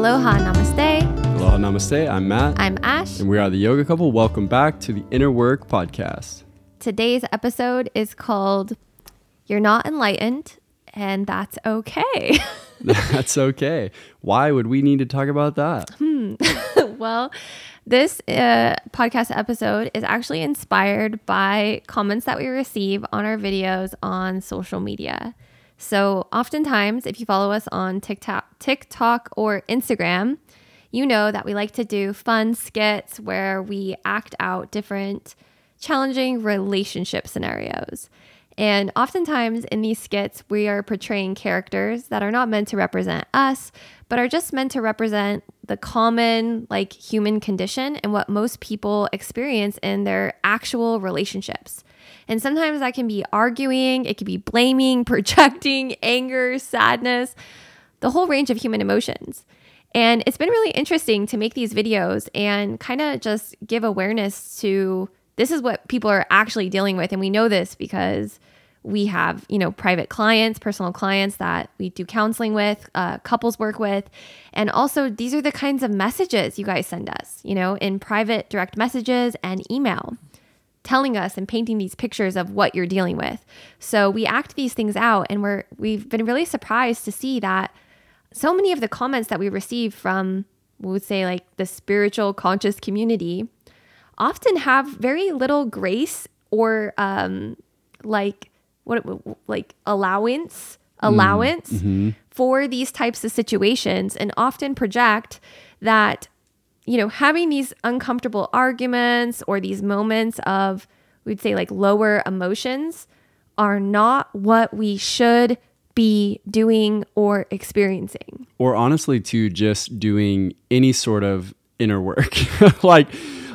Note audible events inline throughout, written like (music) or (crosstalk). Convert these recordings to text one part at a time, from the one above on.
Aloha, namaste. Aloha, namaste. I'm Mat. I'm Ash. And we are the yoga couple. Welcome back to the Inner Work Podcast. Today's episode is called You're Not Enlightened, and That's Okay. (laughs) (laughs) that's okay. Why would we need to talk about that? Hmm. (laughs) well, this uh, podcast episode is actually inspired by comments that we receive on our videos on social media. So, oftentimes, if you follow us on TikTok, TikTok or Instagram, you know that we like to do fun skits where we act out different challenging relationship scenarios. And oftentimes in these skits, we are portraying characters that are not meant to represent us, but are just meant to represent the common, like, human condition and what most people experience in their actual relationships. And sometimes that can be arguing, it can be blaming, (laughs) projecting, anger, sadness, the whole range of human emotions. And it's been really interesting to make these videos and kind of just give awareness to this is what people are actually dealing with. And we know this because we have, you know, private clients, personal clients that we do counseling with, uh, couples work with. And also, these are the kinds of messages you guys send us, you know, in private direct messages and email telling us and painting these pictures of what you're dealing with. So we act these things out and we're we've been really surprised to see that so many of the comments that we receive from we would say like the spiritual conscious community often have very little grace or um like what like allowance allowance mm-hmm. for these types of situations and often project that you know, having these uncomfortable arguments or these moments of, we'd say, like lower emotions are not what we should be doing or experiencing. Or honestly, to just doing any sort of inner work. (laughs) like,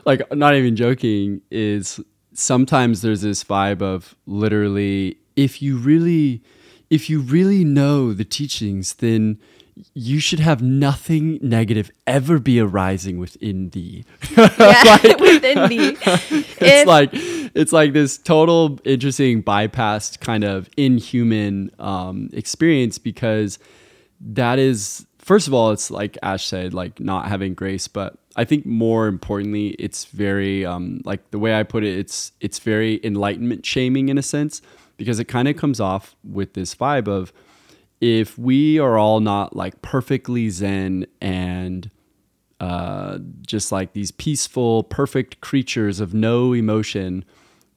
like not even joking is sometimes there's this vibe of literally if you really if you really know the teachings then you should have nothing negative ever be arising within thee. (laughs) Yeah, like, (laughs) within thee. (laughs) it's if, like it's like this total interesting bypassed kind of inhuman um, experience because that is first of all it's like Ash said like not having grace, but I think more importantly it's very um, like the way I put it it's it's very enlightenment shaming in a sense because it kind of comes off with this vibe of if we are all not like perfectly zen and uh, just like these peaceful, perfect creatures of no emotion,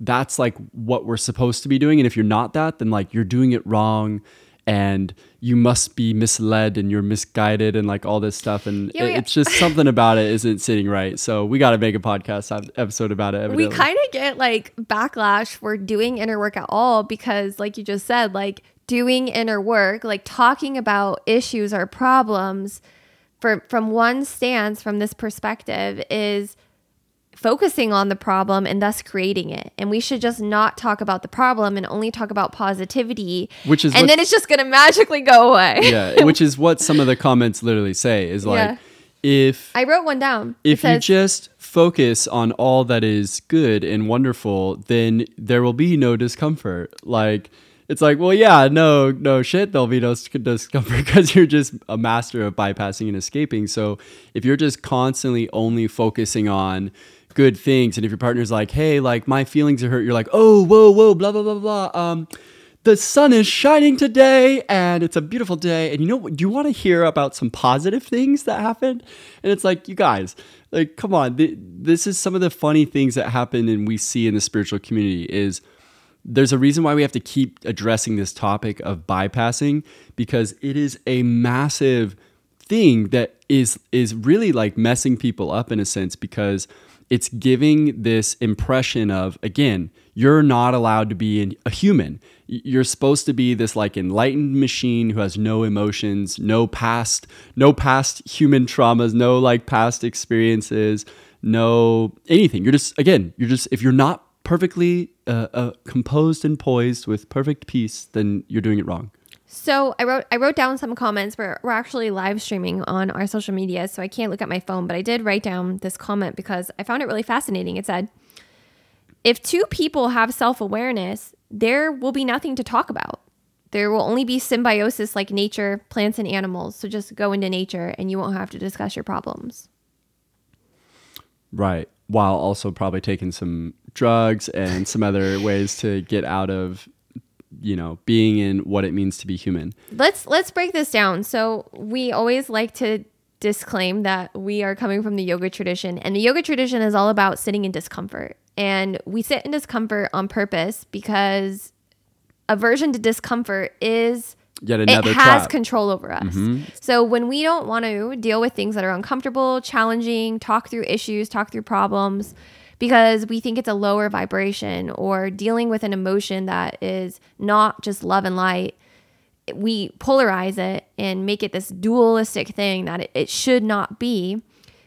that's like what we're supposed to be doing. And if you're not that, then like you're doing it wrong and you must be misled and you're misguided and like all this stuff and yeah, it's just something about it isn't sitting right so we got to make a podcast episode about it evidently. we kind of get like backlash for doing inner work at all because like you just said like doing inner work, like talking about issues or problems for, from one stance, from this perspective, is focusing on the problem and thus creating it. And we should just not talk about the problem and only talk about positivity. Which is and then it's just gonna magically go away. yeah, (laughs) which is what some of the comments literally say is like yeah. if I wrote one down. If says, you just focus on all that is good and wonderful, then there will be no discomfort. Like it's like, well, yeah, no, no shit, there'll be no discomfort (laughs) because you're just a master of bypassing and escaping. So if you're just constantly only focusing on good things, and if your partner's like, hey, like my feelings are hurt, you're like, oh, whoa, whoa, blah, blah, blah, blah. Um, the sun is shining today and it's a beautiful day. And you know, what? do you want to hear about some positive things that happened? And it's like, you guys, like, come on. Th- this is some of the funny things that happen and we see in the spiritual community is – there's a reason why we have to keep addressing this topic of bypassing because it is a massive thing that is is really like messing people up in a sense because it's giving this impression of again you're not allowed to be a human. You're supposed to be this like enlightened machine who has no emotions no past no past human traumas no like past experiences no anything. You're just again you're just if you're not perfectly uh, uh, composed and poised with perfect peace, then you're doing it wrong. So I wrote I wrote down some comments. We're, we're actually live streaming on our social media, so I can't look at my phone, but I did write down this comment because I found it really fascinating. It said, "If two people have self awareness, there will be nothing to talk about. there will only be symbiosis like nature, plants and animals. So just go into nature and you won't have to discuss your problems. Right. While also probably taking some drugs and some other ways to get out of you know being in what it means to be human. Let's let's break this down. So we always like to disclaim that we are coming from the yoga tradition and the yoga tradition is all about sitting in discomfort. And we sit in discomfort on purpose because aversion to discomfort is Yet another it has trap. control over us. Mm-hmm. So when we don't want to deal with things that are uncomfortable, challenging, talk through issues, talk through problems, because we think it's a lower vibration or dealing with an emotion that is not just love and light, we polarize it and make it this dualistic thing that it, it should not be.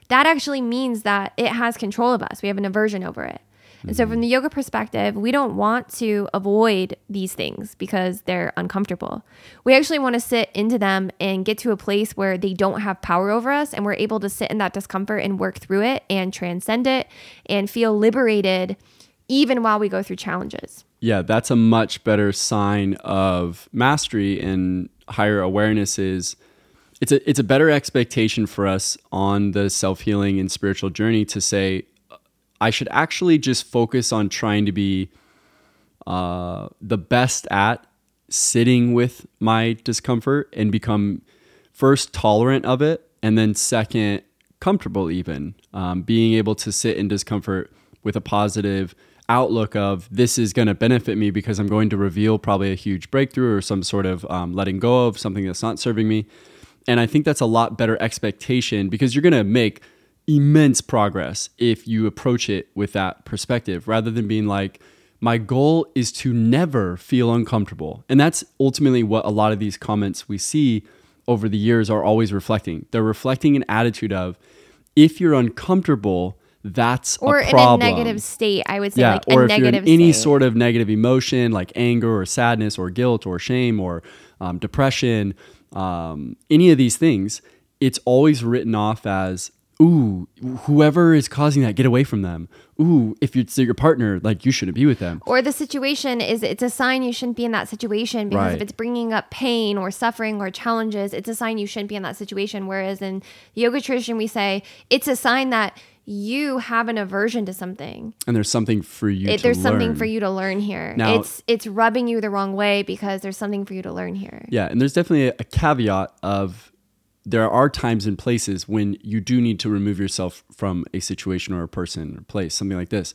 That actually means that it has control of us. We have an aversion over it. And so, from the yoga perspective, we don't want to avoid these things because they're uncomfortable. We actually want to sit into them and get to a place where they don't have power over us and we're able to sit in that discomfort and work through it and transcend it and feel liberated even while we go through challenges. yeah that's a much better sign of mastery and higher awareness is it's a it's a better expectation for us on the self-healing and spiritual journey to say i should actually just focus on trying to be uh, the best at sitting with my discomfort and become first tolerant of it and then second comfortable even um, being able to sit in discomfort with a positive outlook of this is going to benefit me because i'm going to reveal probably a huge breakthrough or some sort of um, letting go of something that's not serving me. And i think that's a lot better expectation because you're going to make immense progress if you approach it with that perspective rather than being like my goal is to never feel uncomfortable. And that's ultimately what a lot of these comments we see over the years are always reflecting. They're reflecting an attitude of if you're uncomfortable that's Or a in a negative state, I would say yeah, like or a if you're in any state. sort of negative emotion like anger or sadness or guilt or shame or um, depression, um, any of these things, it's always written off as, ooh, whoever is causing that, get away from them. Ooh, if it's your partner, like you shouldn't be with them. or the situation is it's a sign you shouldn't be in that situation because if it's bringing up pain or suffering or challenges it's a sign you shouldn't be in that situation whereas in yoga tradition we say it's a sign that you have an aversion to something And there's something for you it, to there's something learn. for you to learn here Now- it's it's rubbing you the wrong way because there's something for you to learn here Yeah, and there's definitely a, a caveat of there are times and places when you do need to remove yourself from a situation or a person or place, something like this.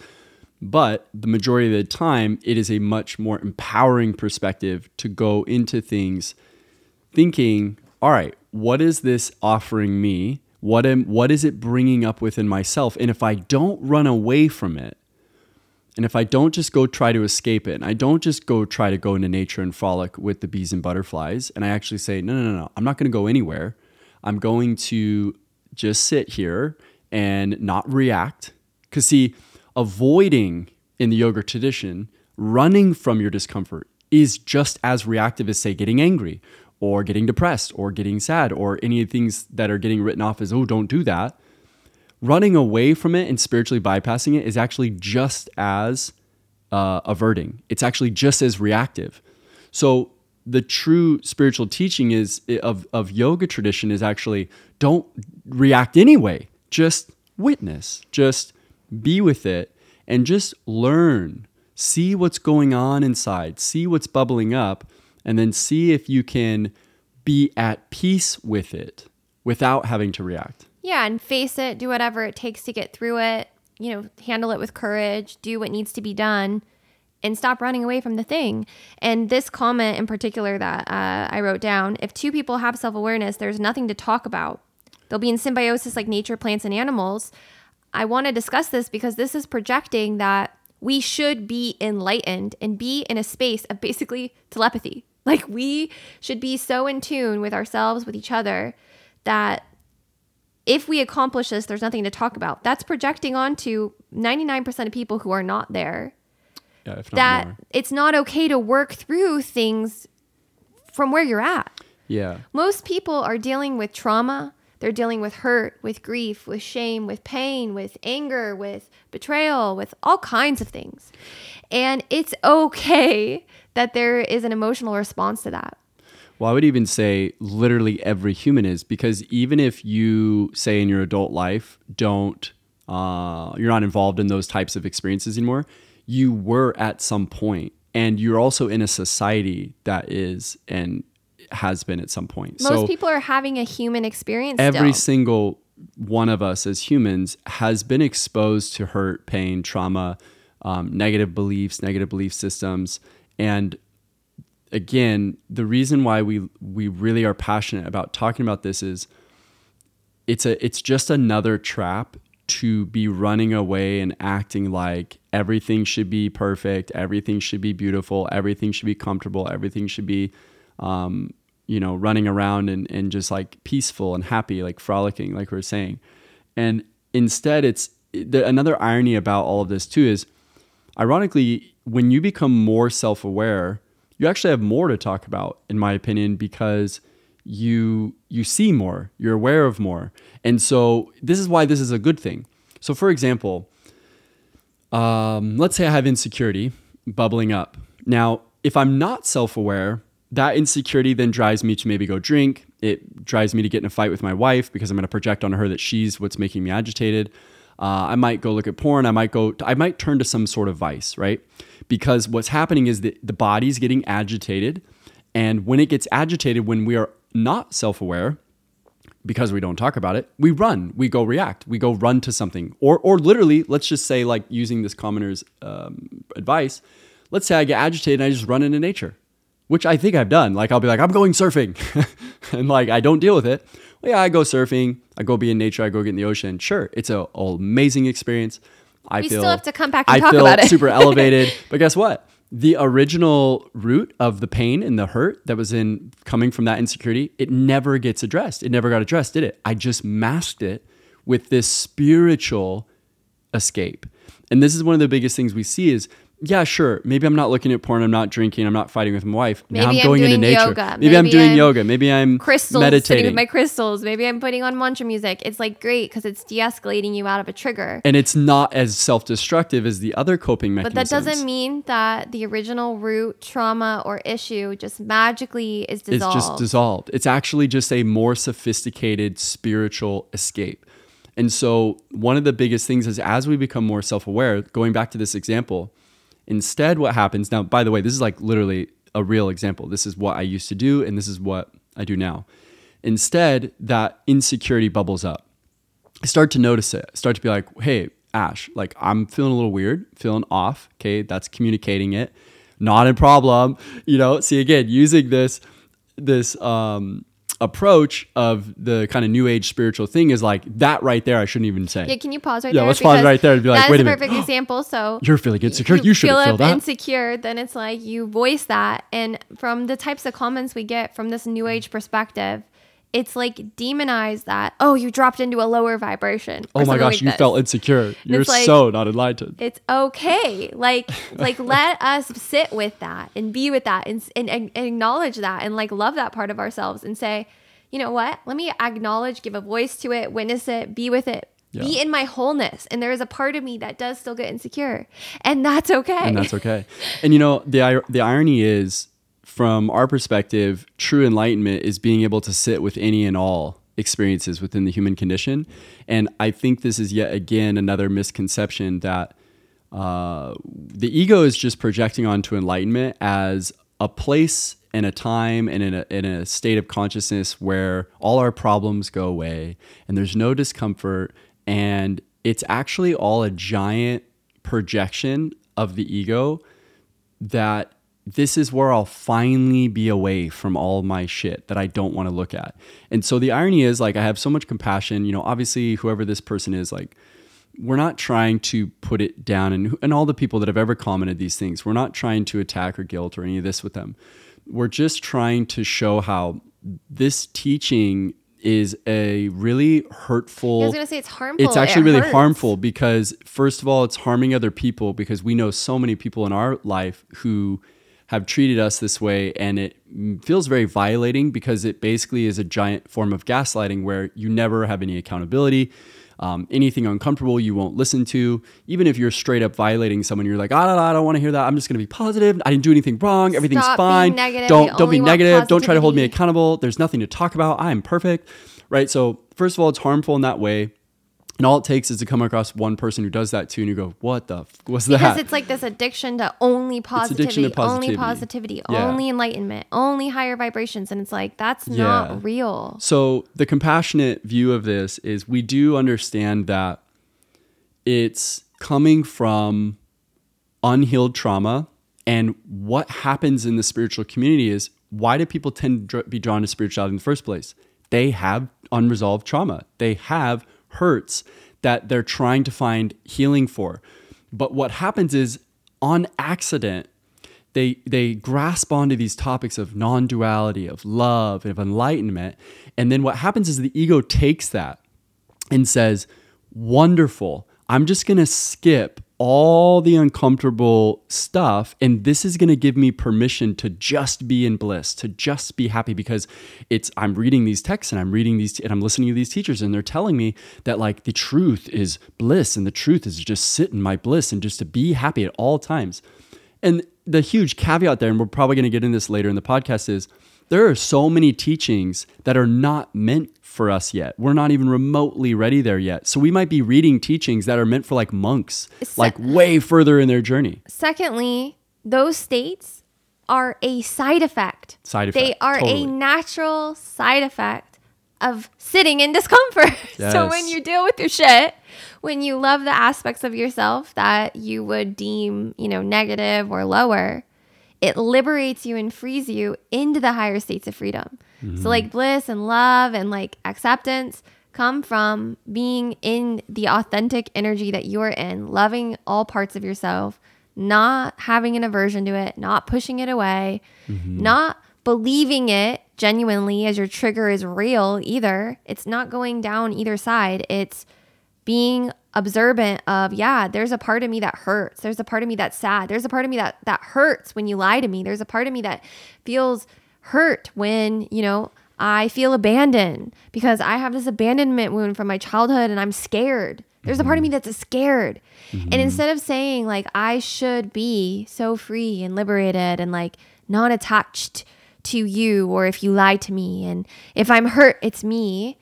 But the majority of the time, it is a much more empowering perspective to go into things thinking, all right, what is this offering me? What am what is it bringing up within myself? And if I don't run away from it, and if I don't just go try to escape it, and I don't just go try to go into nature and frolic with the bees and butterflies, and I actually say, no, no, no, no, I'm not going to go anywhere. I'm going to just sit here and not react. Because, see, avoiding in the yoga tradition, running from your discomfort is just as reactive as, say, getting angry or getting depressed or getting sad or any of the things that are getting written off as, oh, don't do that running away from it and spiritually bypassing it is actually just as uh, averting. It's actually just as reactive. So the true spiritual teaching is of of yoga tradition is actually don't react anyway. Just witness. Just be with it and just learn. See what's going on inside. See what's bubbling up and then see if you can be at peace with it without having to react. yeah and face it do whatever it takes to get through it you know handle it with courage do what needs to be done and stop running away from the thing. And this comment in particular that uh, i wrote down if two people have self-awareness there's nothing to talk about. They'll be in symbiosis like nature plants and animals. I want to discuss this because this is projecting that we should be enlightened and be in a space of basically telepathy. Like we should be so in tune with ourselves with each other that if we accomplish this, there's nothing to talk about. That's projecting onto 99% of people who are not there Yeah, if not that more. it's not okay to work through things from where you're at. Yeah. Most people are dealing with trauma. They're dealing with hurt, with grief, with shame, with pain, with anger, with betrayal, with all kinds of things. And it's okay that there is an emotional response to that. Well, I would even say literally every human is because even if you say in your adult life don't, uh, you're not involved in those types of experiences anymore, you were at some point, and you're also in a society that is and has been at some point. Most so people are having a human experience. Every still. single one of us as humans has been exposed to hurt, pain, trauma, um, negative beliefs, negative belief systems, and again, the reason why we we really are passionate about talking about this is it's a it's just another trap to be running away and acting like everything should be perfect, everything should be beautiful, everything should be comfortable, everything should be um, you know, running around and, and just like peaceful and happy, like frolicking, like we are saying. And instead, it's the, another irony about all of this too is ironically, when you become more self aware, you actually have more to talk about, in my opinion, because you you see more, you're aware of more, and so this is why this is a good thing. So, for example, um, let's say I have insecurity bubbling up. Now, if I'm not self aware, that insecurity then drives me to maybe go drink. It drives me to get in a fight with my wife because I'm going to project on her that she's what's making me agitated. Uh, I might go look at porn. I might go. I might turn to some sort of vice, right? because what's happening is that the body's getting agitated. And when it gets agitated, when we are not self aware, because we don't talk about it, we run, we go react, we go run to something. Or, or literally, let's just say, like using this commoner's um, advice, let's say I get agitated and I just run into nature, which I think I've done. Like, I'll be like, I'm going surfing. (laughs) and like, I don't deal with it. Well, yeah, I go surfing, I go be in nature, I go get in the ocean. Sure, it's an amazing experience. I we feel still have to come back and I talk feel about it. super (laughs) elevated. But guess what? The original root of the pain and the hurt that was in coming from that insecurity, it never gets addressed. It never got addressed, did it? I just masked it with this spiritual escape. And this is one of the biggest things we see is yeah, sure. Maybe I'm not looking at porn. I'm not drinking. I'm not fighting with my wife. Maybe now I'm I'm going into nature. yoga. Maybe, Maybe I'm doing I'm yoga. Maybe I'm crystals meditating. with my crystals. Maybe I'm putting on mantra music. It's like great because it's de-escalating you out of a trigger. and it's not as self-destructive as the other coping mechanisms. But that doesn't mean that the original root trauma or issue just magically is dissolved. It's just dissolved. It's actually just a more sophisticated spiritual escape. And so, one of the biggest things is as we become more self aware, going back to this example, instead, what happens now, by the way, this is like literally a real example. This is what I used to do, and this is what I do now. Instead, that insecurity bubbles up. I start to notice it. I start to be like, hey, Ash, like I'm feeling a little weird, feeling off. Okay, that's communicating it. Not a problem. You know, see again, using this this um approach of the kind of new age spiritual thing is like that right there I shouldn't even say. yeah, can you pause right Yeah, there? let's pause right there and be like, wait a a minute. perfect (gasps) example. So You're feeling insecure. You, shouldn't feel that. insecure, then it's like you voice that. And from the types of comments we get from this new age perspective, it's like demonize that. Oh, you dropped into a lower vibration. oh my gosh, like you this. felt insecure. You're like- so not enlightened. It's okay. Like, (laughs) like let us sit with that and be with that and, and, and acknowledge that and like love that part of ourselves and say, you know what? Let me acknowledge, give a voice to it, witness it, be with it. Be in my wholeness. And there is a part of me that does still get insecure. And that's okay. and that's okay. And you know, the the irony is from our perspective, true enlightenment is being able to sit with any and all experiences within the human condition. And I think this is yet again another misconception that uh, the ego is just projecting onto enlightenment as a place and a time and in a, in a state of consciousness where all our problems go away and there's no discomfort and it's actually all a giant projection of the ego that this is where I'll finally be away from all my shit that I don't want to look at. And so the irony is like I have so much compassion, you know, obviously whoever this person is like we're not trying to put it down and and all the people that have ever commented these things, we're not trying to attack or guilt or any of this with them. We're just trying to show how this teaching is a really hurtful I was gonna say it's harmful. it's actually It really hurts. harmful because first of all it's harming other people because we know so many people in our life who have treated us this way and it feels very violating because it basically is a giant form of gaslighting where you never have any accountability Um, anything uncomfortable, you won't listen to. Even if you're straight up violating someone, you're like, ah, I don't want to hear that. I'm just going to be positive. I didn't do anything wrong. Everything's Stop fine. negative. Don't don't be negative. Don't try to hold me accountable. There's nothing to talk about. I am perfect, right? So first of all, it's harmful in that way. And all it takes is to come across one person who does that too, and you go, "What the? F- what's because that?" it's like this addiction to only positivity, addiction to only positivity. positivity, Yeah. only enlightenment, only higher vibrations, and it's like that's Yeah. not real. So the compassionate view of this is we do understand that it's coming from unhealed trauma and what happens in the spiritual community is why do people tend to be drawn to spirituality in the first place? They have unresolved trauma. They have hurts that they're trying to find healing for. But what happens is on accident they they grasp onto these topics of non-duality, of love, and of enlightenment. And then what happens is the ego takes that and says, Wonderful. I'm just going to skip all the uncomfortable stuff. And this is going to give me permission to just be in bliss, to just be happy because it's, I'm reading these texts and I'm reading these, and I'm listening to these teachers and they're telling me that like the truth is bliss and the truth is just sit in my bliss and just to be happy at all times. And the huge caveat there, and we're probably going to get into this later in the podcast, is there are so many teachings that are not meant for us yet. We're not even remotely ready there yet. So we might be reading teachings that are meant for like monks, It's- like way further in their journey. Secondly, those states are a side effect. Side effect. They are totally. a natural side effect of sitting in discomfort. (laughs) so when you deal with your shit, when you love the aspects of yourself that you would deem, you know, negative or lower, it liberates you and frees you into the higher states of freedom. So mm-hmm. like bliss and love and like acceptance come from being in the authentic energy that you're in, loving all parts of yourself, not having an aversion to it, not pushing it away, mm-hmm. not believing it genuinely as your trigger is real either. It's not going down either side. It's being observant of yeah there's a part of me that hurts. There's a part of me that's sad. There's a part of me that that hurts when you lie to me. There's a part of me that feels hurt when you know i feel abandoned because i have this abandonment wound from my childhood and i'm scared. There's a part of me mm-hmm. that's scared. And mm-hmm. instead of saying like i should be so free and liberated and like not attached to you or if you lie to me and if i'm hurt it's me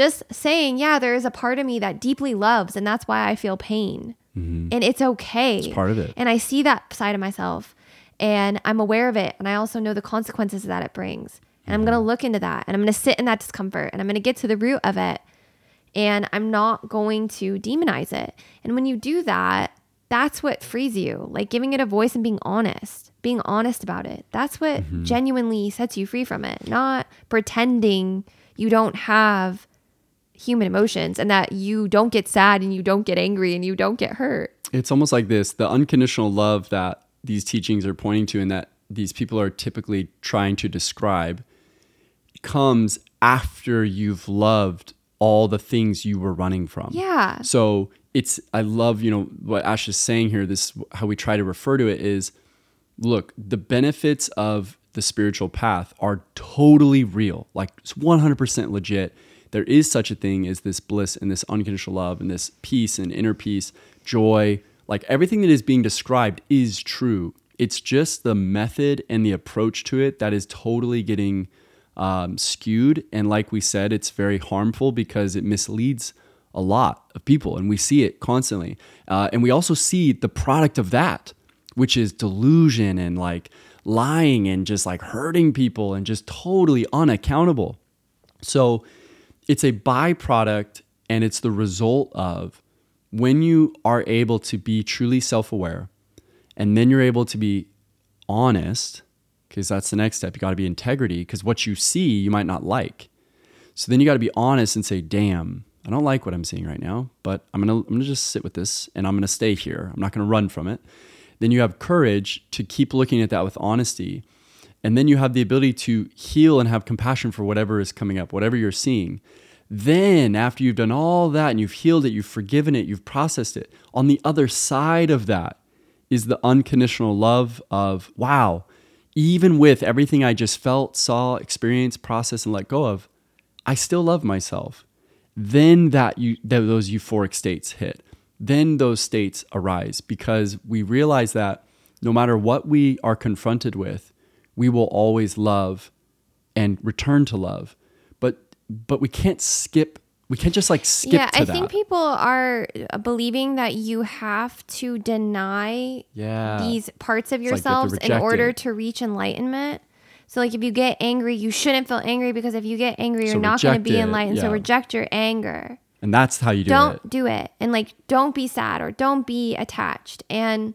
just saying, yeah, there is a part of me that deeply loves, and that's why I feel pain. And it's okay. It's Mm-hmm. part of it. And I see that side of myself, and I'm aware of it, and I also know the consequences that it brings. And I'm Mm-hmm. going to look into that, and I'm going to sit in that discomfort, and I'm going to get to the root of it, and I'm not going to demonize it. And when you do that, that's what frees you, like giving it a voice and being honest, being honest about it. That's what Mm-hmm. genuinely sets you free from it, not pretending you don't have human emotions and that you don't get sad and you don't get angry and you don't get hurt. It's almost like this the unconditional love that these teachings are pointing to and that these people are typically trying to describe comes after you've loved all the things you were running from. Yeah. So it's I love, you know, what Ash is saying here, this how we try to refer to it is look, the benefits of the spiritual path are totally real. Like it's 100% legit. There is such a thing as this bliss and this unconditional love and this peace and inner peace, joy. Like everything that is being described is true. It's just the method and the approach to it that is totally getting um, skewed. And like we said, it's very harmful because it misleads a lot of people. And we see it constantly. Uh, and we also see the product of that, which is delusion and like lying and just like hurting people and just totally unaccountable. So it's a byproduct and it's the result of when you are able to be truly self aware and then you're able to be honest, because that's the next step. You got to be integrity because what you see, you might not like. So then you got to be honest and say, damn, I don't like what I'm seeing right now, but I'm going to I'm to just sit with this and I'm going to stay here. I'm not going to run from it. Then you have courage to keep looking at that with honesty. And then you have the ability to heal and have compassion for whatever is coming up, whatever you're seeing. Then, after you've done all that and you've healed it, you've forgiven it, you've processed it, on the other side of that is the unconditional love of, wow, even with everything I just felt, saw, experienced, processed, and let go of, I still love myself. then that you that those euphoric states hit. Then those states arise because we realize that no matter what we are confronted with, we will always love and return to love. But but we can't skip we can't just like skip yeah, I that. think people are believing that you have to deny yeah. these parts of like yourselves in order to reach enlightenment. So, like, if you get angry, you shouldn't feel angry because if you get angry, you're So not going to be enlightened. So, reject your anger. and that's how you do don't it. do it. And, like, don't be sad or don't be attached. And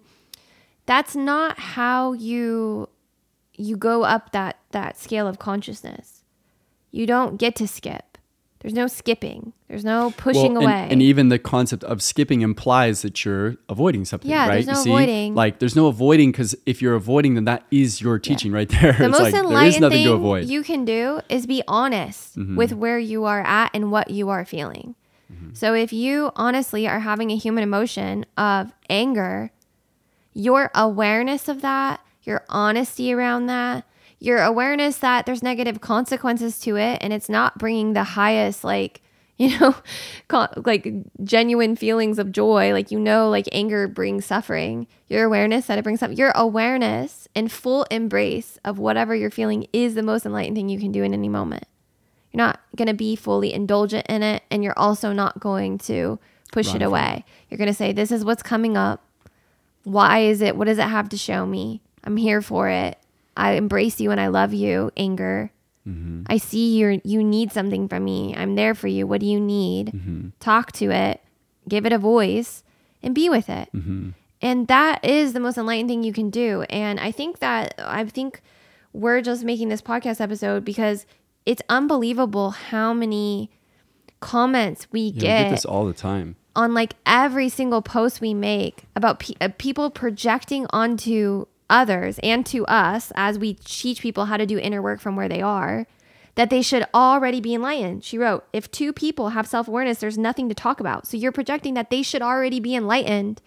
that's not how you you go up that that scale of consciousness. You don't get to skip. There's no skipping. There's no pushing Well, and, away. And even the concept of skipping implies that you're avoiding something, Yeah, right? there's no you see, avoiding. like there's no avoiding because if you're avoiding, then that is your teaching right (laughs) there. the it's most like there is enlightened nothing thing to avoid. Mm-hmm. you can do is be honest with where you are at and what you are feeling. Mm-hmm. So if you honestly are having a human emotion of anger, your awareness of that, your honesty around that, your awareness that there's negative consequences to it and it's not bringing the highest like (laughs) you know con- like genuine feelings of joy. Like you know like anger brings suffering. Your awareness that it brings up your awareness and full embrace of whatever you're feeling is the most enlightened thing you can do in any moment. You're not going to be fully indulgent in it and you're also not going to push Run it away. You're going to say this is what's coming up. Why is it what does it have to show me i'm here for it. I embrace you and i love you anger. Mm-hmm. I see you you need something from me. I'm there for you. What do you need? Mm-hmm. Talk to it. Give it a voice and be with it. Mm-hmm. And that is the most enlightened thing you can do. And i think that i think we're just making this podcast episode because it's unbelievable how many comments we Yeah, we get get this all the time. on like every single post we make about pe- uh, people projecting onto others and to us as we teach people how to do inner work from where they are that they should already be enlightened. She wrote, if two people have self awareness, there's nothing to talk about. So you're projecting that they should already be enlightened.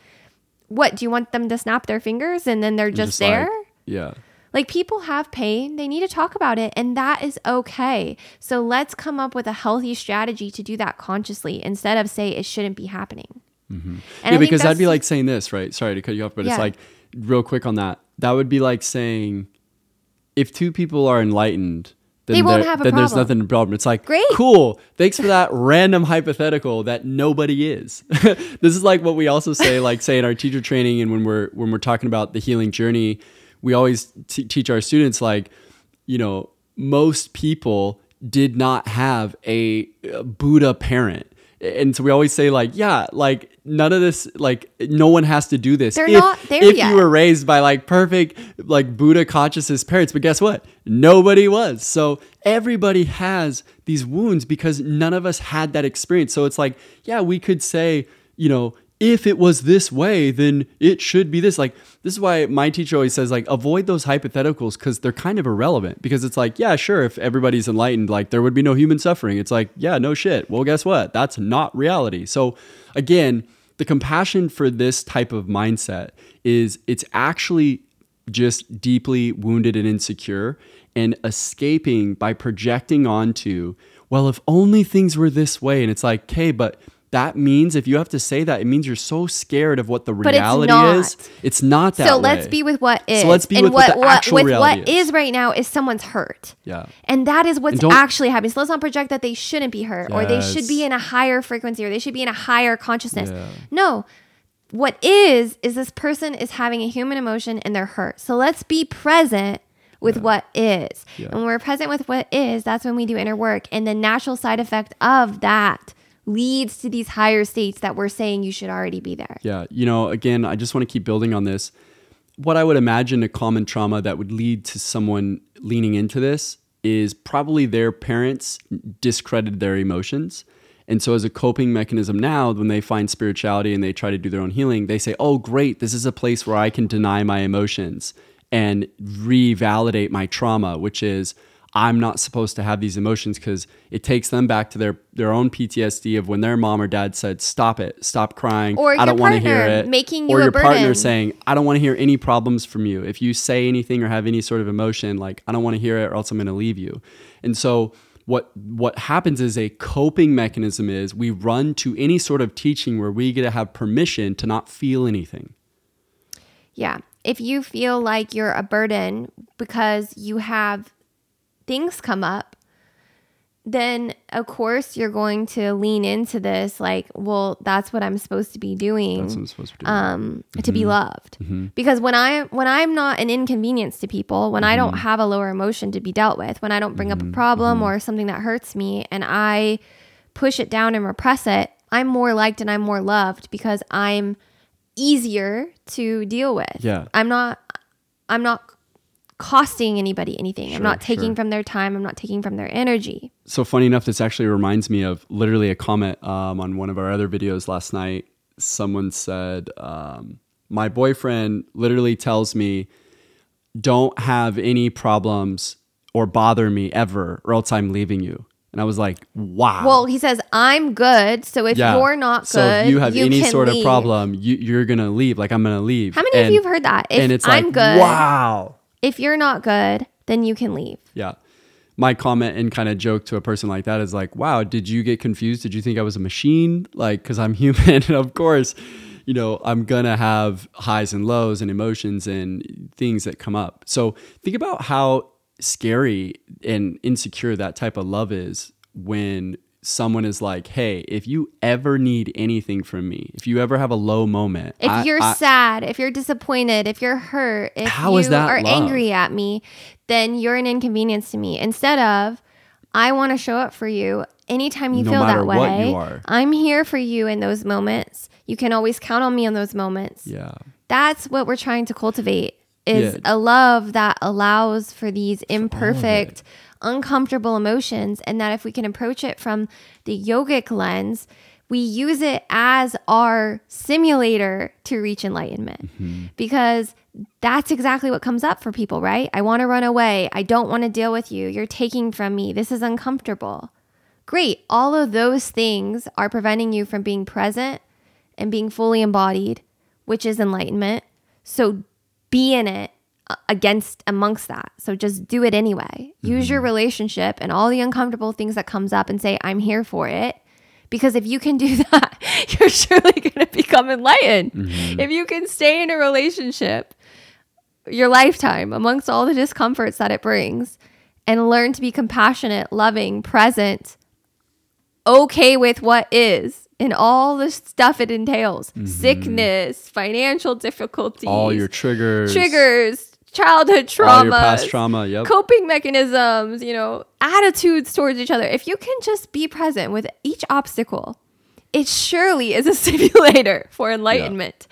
What do you want them to snap their fingers and then they're just, like, there? yeah. Like people have pain, they need to talk about it, and that is okay. So let's come up with a healthy strategy to do that consciously instead of say it shouldn't be happening. Mm-hmm. And I yeah, because that'd be like saying this, right? Sorry to cut you off, but Yeah. it's like real quick on that. That would be like saying if two people are enlightened, then, They won't have a then there's problem. nothing to problem. It's like Great. cool. Thanks for that random hypothetical that nobody is. (laughs) this is like what we also say, like say in our teacher training and when we're when we're talking about the healing journey, we always t- teach our students like, you know, most people did not have a Buddha parent. And so we always say like, yeah, like none of this, like no one has to do this. They're if, not there if yet. you were raised by like perfect, like Buddha consciousness parents, but guess what? Nobody was. So everybody has these wounds because none of us had that experience. So it's like, yeah, we could say, you know, if it was this way, then it should be this. Like, this is why my teacher always says, like, avoid those hypotheticals because they're kind of irrelevant. Because it's like, yeah, sure, if everybody's enlightened, like, there would be no human suffering. It's like, yeah, no shit. Well, guess what? That's not reality. So, again, the compassion for this type of mindset is it's actually just deeply wounded and insecure and escaping by projecting onto, well, if only things were this way. And it's like, okay, but that means if you have to say that, it means you're so scared of what the it's reality is. It's not that so way. let's be with what is. So let's be and with what the actual with reality what is. is right now is someone's hurt. Yeah. And that is what's actually happening. So let's not project that they shouldn't be hurt or they should be in a higher frequency or they should be in a higher consciousness. Yeah. No. What is, is this person is having a human emotion and they're hurt. So let's be present with what is. Yeah. And when we're present with what is, that's when we do inner work. And the natural side effect of that leads to these higher states that we're saying you should already be there. Yeah. You know, again, I just want to keep building on this. What I would imagine a common trauma that would lead to someone leaning into this is probably their parents discredited their emotions. And so, as a coping mechanism now, when they find spirituality and they try to do their own healing, they say, Oh, great, this is a place where I can deny my emotions and revalidate my trauma, which is, I'm not supposed to have these emotions because it takes them back to their their own PTSD of when their mom or dad said, "Stop it, stop crying. Or I don't want to hear it." making you or your partner saying, "I don't want to hear any problems from you. If you say anything or have any sort of emotion, like I don't want to hear it, or else I'm going to leave you." And so what what happens is a coping mechanism is we run to any sort of teaching where we get to have permission to not feel anything. Yeah. If you feel like you're a burden because you have things come up, then of course you're going to lean into this like, well, that's what I'm supposed to be doing. That's what I'm supposed to do. um, to be mm-hmm. loved. Mm-hmm. Because when I when I'm not an inconvenience to people, when I don't mm-hmm. have a lower emotion to be dealt with, when I don't bring up a problem or something that hurts me, and I push it down and repress it, I'm more liked and I'm more loved because I'm easier to deal with. Yeah. I'm not. I'm not costing anybody anything. I'm not taking sure. from their time. I'm not taking from their energy. so funny enough, this actually reminds me of literally a comment um, on one of our other videos last night. Someone said, um, "My boyfriend literally tells me, don't have any problems or bother me ever, or else I'm leaving you." And I was like, "Wow." Well, he says I'm good, so if Yeah. you're not good, so if you have any can sort leave. of problem, you, you're gonna leave. Like I'm gonna leave. How many of you have heard that? If and it's I'm like, good, wow. If you're not good, then you can leave. Yeah. My comment and kind of joke to a person like that is like, wow, did you get confused? Did you think I was a machine? Like, because I'm (laughs) human. and of course, you know, I'm going to have highs and lows and emotions and things that come up. So think about how scary and insecure that type of love is when someone is like, hey, if you ever need anything from me, if you ever have a low moment, If I- you're I- sad, if you're disappointed, if you're hurt, if you are love? angry at me, then you're an inconvenience to me. Instead of, I want to show up for you anytime you No feel that way. I'm here for you in those moments. You can always count on me in those moments. yeah. That's what we're trying to cultivate is Yeah. a love that allows for these imperfect, uncomfortable emotions and that if we can approach it from the yogic lens, we use it as our simulator to reach enlightenment. Mm-hmm. Because that's exactly what comes up for people, right? I want to run away. I don't want to deal with you. You're taking from me. This is uncomfortable. Great. All of those things are preventing you from being present and being fully embodied, which is enlightenment. So be in it against amongst that. So just do it anyway. Use your mm-hmm. relationship and all the uncomfortable things that comes up and say I'm here for it. Because if you can do (laughs) that, you're surely going to become enlightened. Mm-hmm. If you can stay in a relationship your lifetime amongst all the discomforts that it brings and learn to be compassionate, loving, present, okay with what is and all the stuff it entails mm-hmm. sickness, financial difficulties, All your triggers. triggers, childhood trauma, past trauma. Yep. coping mechanisms, you know, attitudes towards each other. If you can just be present with each obstacle, it surely is a (laughs) simulator for enlightenment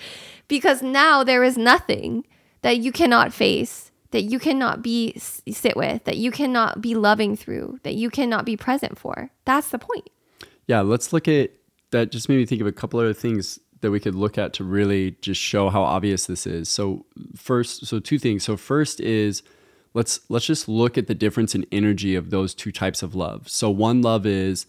because now there is nothing that you cannot face that you cannot be sit with that you cannot be loving through that you cannot be present for that's the point Yeah, let's look at that. Just made me think of a couple other things that we could look at to really just show how obvious this is. So first, so two things. So first is let's let's just look at the difference in energy of those two types of love. So one love is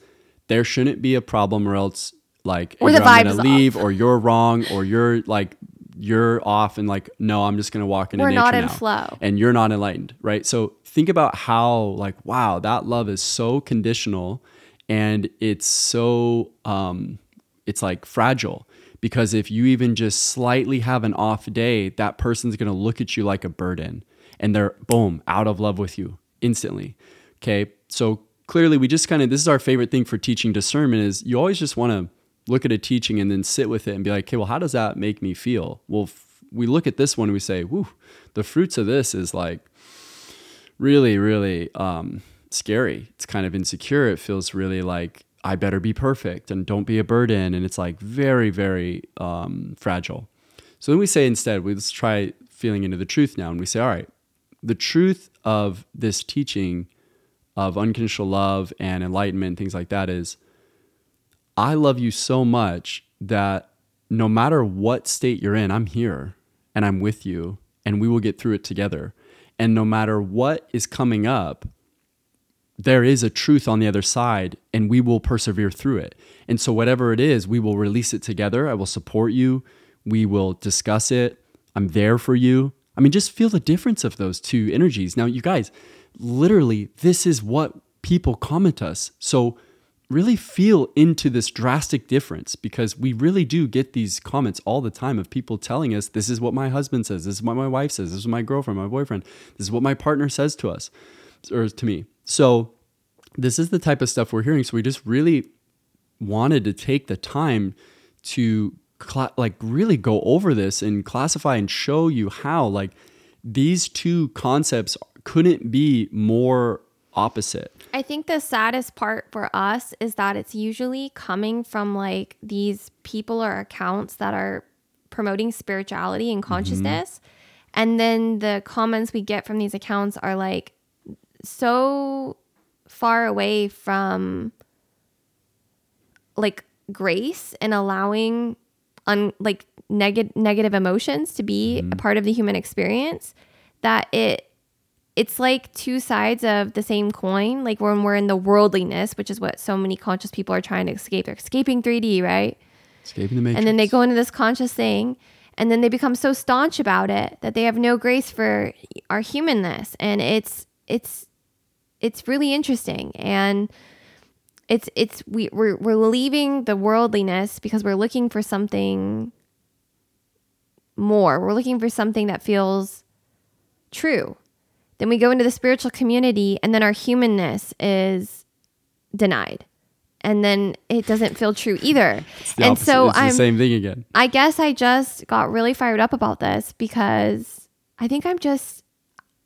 there shouldn't be a problem or else like Or the I'm gonna leave or you're wrong or you're like you're off and like no I'm just gonna walk into We're nature not in now. flow. and you're not enlightened right so think about how like wow that love is so conditional and it's so um it's like fragile because if you even just slightly have an off day that person's gonna look at you like a burden. And they're boom out of love with you instantly. Okay? So clearly we just kind of this is our favorite thing for teaching discernment is you always just want to look at a teaching and then sit with it and be like okay well how does that make me feel? Well f- we look at this one and we say whoo the fruits of this is like really really um, scary. It's kind of insecure. It feels really like i better be perfect and don't be a burden. And it's like very very um, fragile. So then we say instead we let's try feeling into the truth now. And we say all right the truth of this teaching of unconditional love and enlightenment things like that is i love you so much that no matter what state you're in i'm here and i'm with you and we will get through it together. And no matter what is coming up there is a truth on the other side and we will persevere through it. And so, whatever it is, we will release it together. I will support you. We will discuss it. I'm there for you. I mean, just feel the difference of those two energies. Now, you guys, literally, this is what people comment us. So really feel into this drastic difference because we really do get these comments all the time of people telling us this is what my husband says, this is what my wife says, this is my girlfriend, my boyfriend, this is what my partner says to us or to me. So this is the type of stuff we're hearing. So we just really wanted to take the time to cl- like really go over this and classify and show you how like these two concepts couldn't be more opposite. I think the saddest part for us is that it's usually coming from like these people or accounts that are promoting spirituality and consciousness. Mm-hmm. And then the comments we get from these accounts are like so far away from like grace and allowing un like negative negative emotions to be mm-hmm. a part of the human experience that it it's like two sides of the same coin. Like when we're in the worldliness, which is what so many conscious people are trying to escape. They're escaping 3D, right? Escaping the matrix. And then they go into this conscious thing, and then they become so staunch about it that they have no grace for our humanness, and it's it's it's really interesting and it's it's we we're, we're leaving the worldliness because we're looking for something more we're looking for something that feels true then we go into the spiritual community and then our humanness is denied. And then it doesn't feel true either. and opposite. so it's I'm the same thing again. I guess I just got really fired up about this because I think I'm just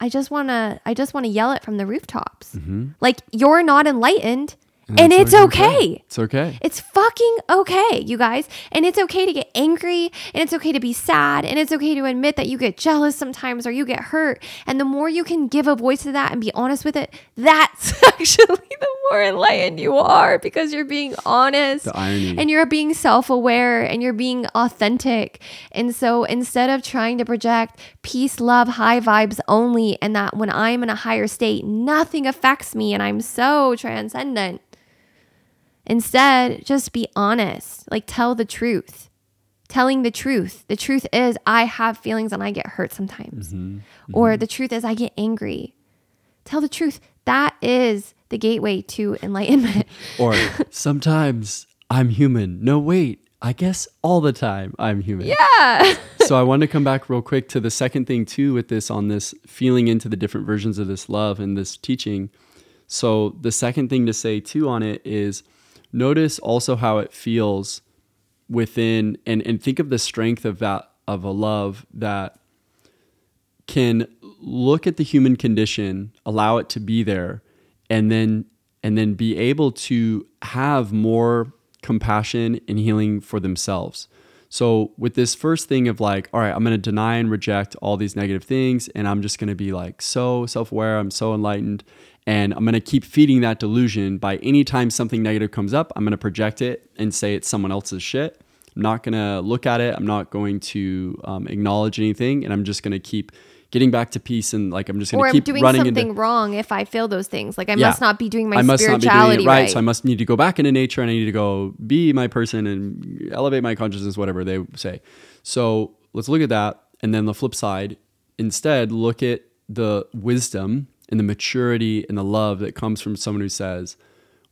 I just want to I just want to yell it from the rooftops. Mm-hmm. Like you're not enlightened and, and it's okay. okay. It's okay. It's fucking okay, you guys. And it's okay to get angry and it's okay to be sad and it's okay to admit that you get jealous sometimes or you get hurt. And the more you can give a voice to that and be honest with it, that's (laughs) actually the more enlightened you are because you're being honest. The irony. And you're being self aware and you're being authentic. And so instead of trying to project peace, love, high vibes only, and that when I'm in a higher state, nothing affects me and I'm so transcendent Instead, just be honest. Like, tell the truth. Telling the truth. The truth is, I have feelings and I get hurt sometimes. Mm-hmm. Mm-hmm. Or the truth is, I get angry. Tell the truth. That is the gateway to enlightenment. (laughs) or (laughs) sometimes I'm human. No, wait. I guess all the time I'm human. Yeah. (laughs) so I want to come back real quick to the second thing too with this on this feeling into the different versions of this love and this teaching. So the second thing to say too on it is notice also how it feels within and, and think of the strength of that of a love that can look at the human condition, allow it to be there, and then and then be able to have more compassion and healing for themselves. So with this first thing of like, all right, I'm going to deny and reject all these negative things and I'm just going to be like so self-aware, I'm so enlightened and I'm going to keep feeding that delusion by anytime something negative comes up, I'm going to project it and say it's someone else's shit. I'm not going to look at it. I'm not going to um, acknowledge anything. And I'm just going to keep getting back to peace and like I'm just going to keep doing running something into, wrong if I feel those things. Like I yeah. must not be doing my I must spirituality not be doing it right, right. So I must need to go back into nature and I need to go be my person and elevate my consciousness, whatever they say. So let's look at that. And then the flip side, instead, look at the wisdom and the maturity and the love that comes from someone who says,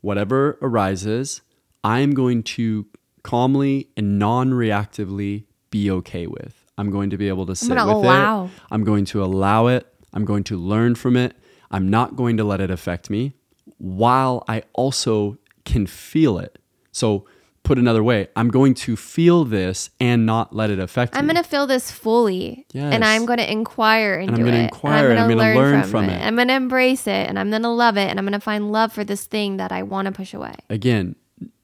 whatever arises, I'm going to calmly and non reactively be okay with. I'm going to be able to sit with allow. it. I'm going to allow it. I'm going to learn from it. I'm not going to let it affect me while I also can feel it. So, put another way, I'm going to feel this and not let it affect I'm me. I'm going to feel this fully. Yes. And I'm going to inquire into and I'm going to inquire and I'm going to learn, learn, from, from it. it. I'm going to embrace it and I'm going to love it and I'm going to find love for this thing that I want to push away. Again,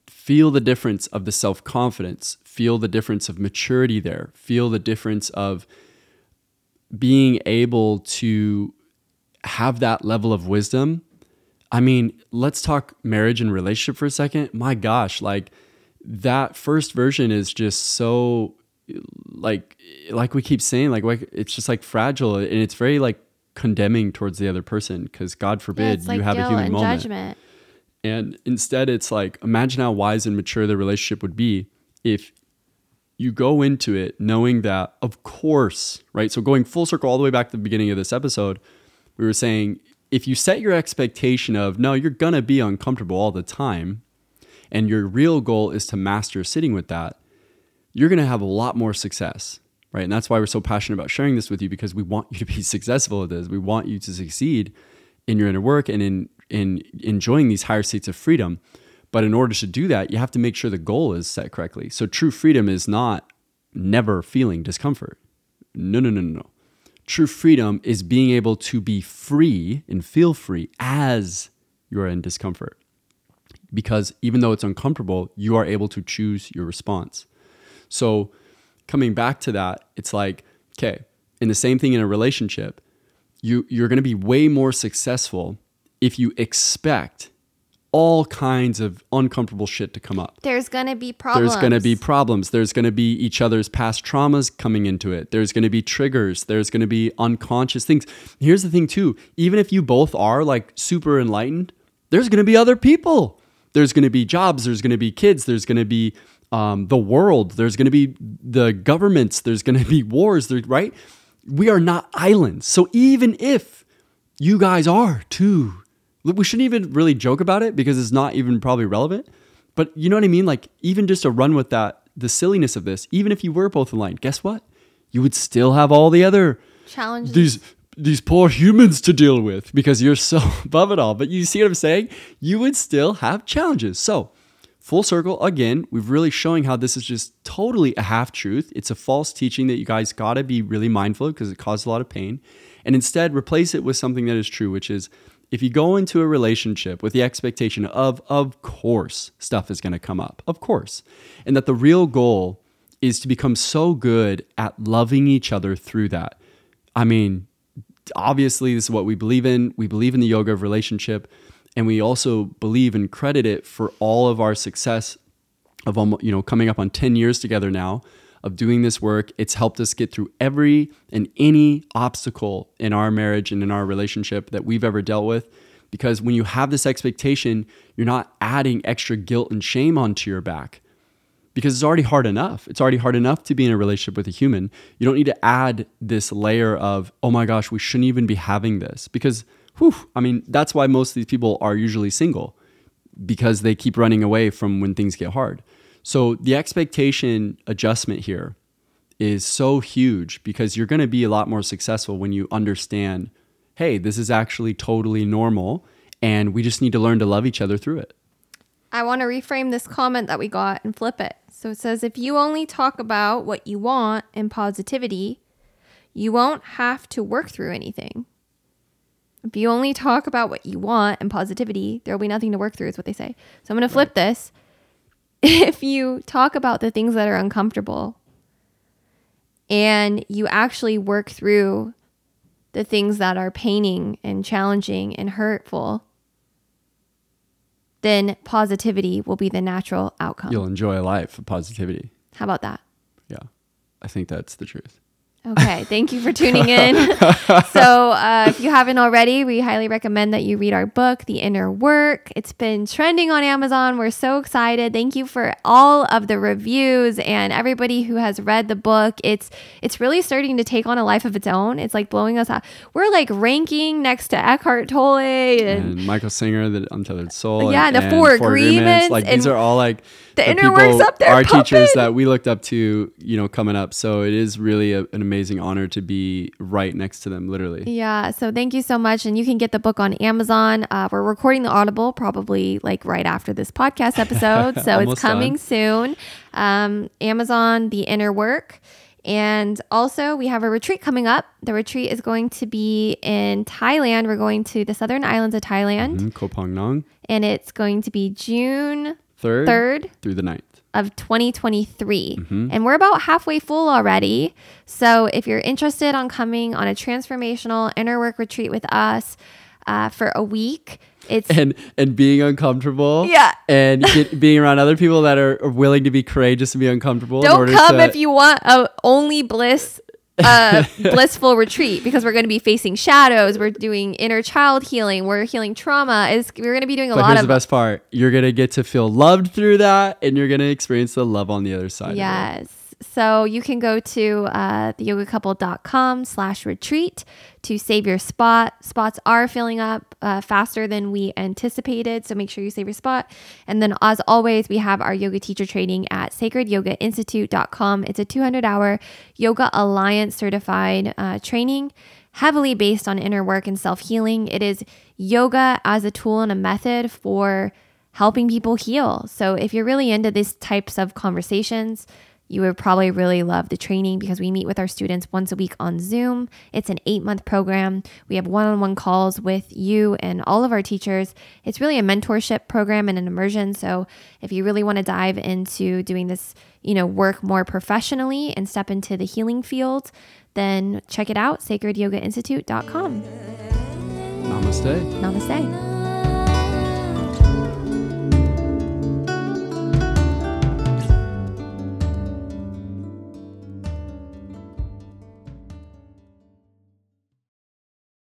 feel the difference of the self confidence, feel the difference of maturity there, feel the difference of being able to have that level of wisdom. I mean, let's talk marriage and relationship for a second. My gosh, like, that first version is just so like like we keep saying like it's just like fragile and it's very like condemning towards the other person because god forbid yeah, like you have a human moment judgment. and instead it's like imagine how wise and mature the relationship would be if you go into it knowing that of course right so going full circle all the way back to the beginning of this episode we were saying if you set your expectation of no, you're gonna be uncomfortable all the time, and your real goal is to master sitting with that, you're gonna have a lot more success, right? And that's why we're so passionate about sharing this with you because we want you to be (laughs) successful at this. We want you to succeed in your inner work and in in enjoying these higher states of freedom. But in order to do that, you have to make sure the goal is set correctly. So true freedom is not never feeling discomfort. No, no, no, no, no. True freedom is being able to be free and feel free as you're in discomfort. Because even though it's uncomfortable, you are able to choose your response. So, coming back to that, it's like, okay, and the same thing in a relationship, you, you're going to be way more successful if you expect all kinds of uncomfortable shit to come up. There's going to be problems. There's going to be problems. There's going to be each other's past traumas coming into it. There's going to be triggers. There's going to be unconscious things. Here's the thing, too even if you both are like super enlightened, there's going to be other people. There's going to be jobs. There's going to be kids. There's going to be um, the world. There's going to be the governments. There's going to be wars, there, right? We are not islands. So even if you guys are too we shouldn't even really joke about it because it's not even probably relevant. But you know what I mean? Like, even just to run with that, the silliness of this, even if you were both in line, guess what? You would still have all the other challenges. These these poor humans to deal with because you're so (laughs) above it all. But you see what I'm saying? You would still have challenges. So, full circle again, we've really showing how this is just totally a half truth. It's a false teaching that you guys got to be really mindful of because it caused a lot of pain. And instead, replace it with something that is true, which is if you go into a relationship with the expectation of, of course, stuff is going to come up, of course, and that the real goal is to become so good at loving each other through that. I mean, obviously, this is what we believe in. We believe in the yoga of relationship, and we also believe and credit it for all of our success of you know, coming up on 10 years together now of doing this work. It's helped us get through every and any obstacle in our marriage and in our relationship that we've ever dealt with. Because when you have this expectation, you're not adding extra guilt and shame onto your back because it's already hard enough. It's already hard enough to be in a relationship with a human. You don't need to add this layer of, oh my gosh, we shouldn't even be having this. Because, whew, I mean, that's why most of these people are usually single because they keep running away from when things get hard. So the expectation adjustment here is so huge because you're going to be a lot more successful when you understand, hey, this is actually totally normal and we just need to learn to love each other through it. I want to reframe this comment that we got and flip it. So it says if you only talk about what you want in positivity, you won't have to work through anything. If you only talk about what you want in positivity, there will be nothing to work through, is what they say. So I'm going to flip this (laughs) if you talk about the things that are uncomfortable and you actually work through the things that are paining and challenging and hurtful, then positivity will be the natural outcome. You'll enjoy life of positivity. How about that? Yeah, I think that's the truth. Okay, thank you for tuning in. (laughs) so, uh, if you haven't already, we highly recommend that you read our book, The Inner Work. It's been trending on Amazon. We're so excited. Thank you for all of the reviews and everybody who has read the book. It's it's really starting to take on a life of its own. It's like blowing us out. We're like ranking next to Eckhart Tolle and, and Michael Singer, The Untethered Soul. Yeah, and, the Four, Four Agreements. Like these are all like the, the inner work's up there. Our teachers that we looked up to, you know, coming up. So it is really a, an amazing honor to be right next to them, literally. Yeah. So thank you so much, and you can get the book on Amazon. Uh, we're recording the Audible probably like right after this podcast episode, (laughs) so it's coming soon. Um, Amazon, The Inner Work. And also, we have a retreat coming up. The retreat is going to be in Thailand. We're going to the southern islands of Thailand. Mm-hmm, Koh Phangan. And it's going to be June 3rd, 3rd through the 9th of 2023. Mm-hmm. And we're about halfway full already. So if you're interested on coming on a transformational inner work retreat with us uh, for a week, it's and and being uncomfortable. Yeah. And get, (laughs) being around other people that are, willing to be courageous and be uncomfortable. Don't come to, if you want a only bliss Uh, a (laughs) blissful retreat because we're going to be facing shadows. We're doing inner child healing. We're healing trauma. Is we're going to be doing a but lot here's of the best part. You're going to get to feel loved through that, and you're going to experience the love on the other side. Yes. So you can go to uh, theyogacouple.com slash retreat to save your spot. Spots are filling up uh, faster than we anticipated. So make sure you save your spot. And then as always, we have our yoga teacher training at sacredyogainstitute.com. It's a 200 hour Yoga Alliance certified uh, training heavily based on inner work and self healing. It is yoga as a tool and a method for helping people heal. So if you're really into these types of conversations, you would probably really love the training because we meet with our students once a week on Zoom. It's an eight month program. We have one on one calls with you and all of our teachers. It's really a mentorship program and an immersion. So if you really want to dive into doing this, you know, work more professionally and step into the healing field, then check it out, sacredyogainstitute.com. Namaste. Namaste.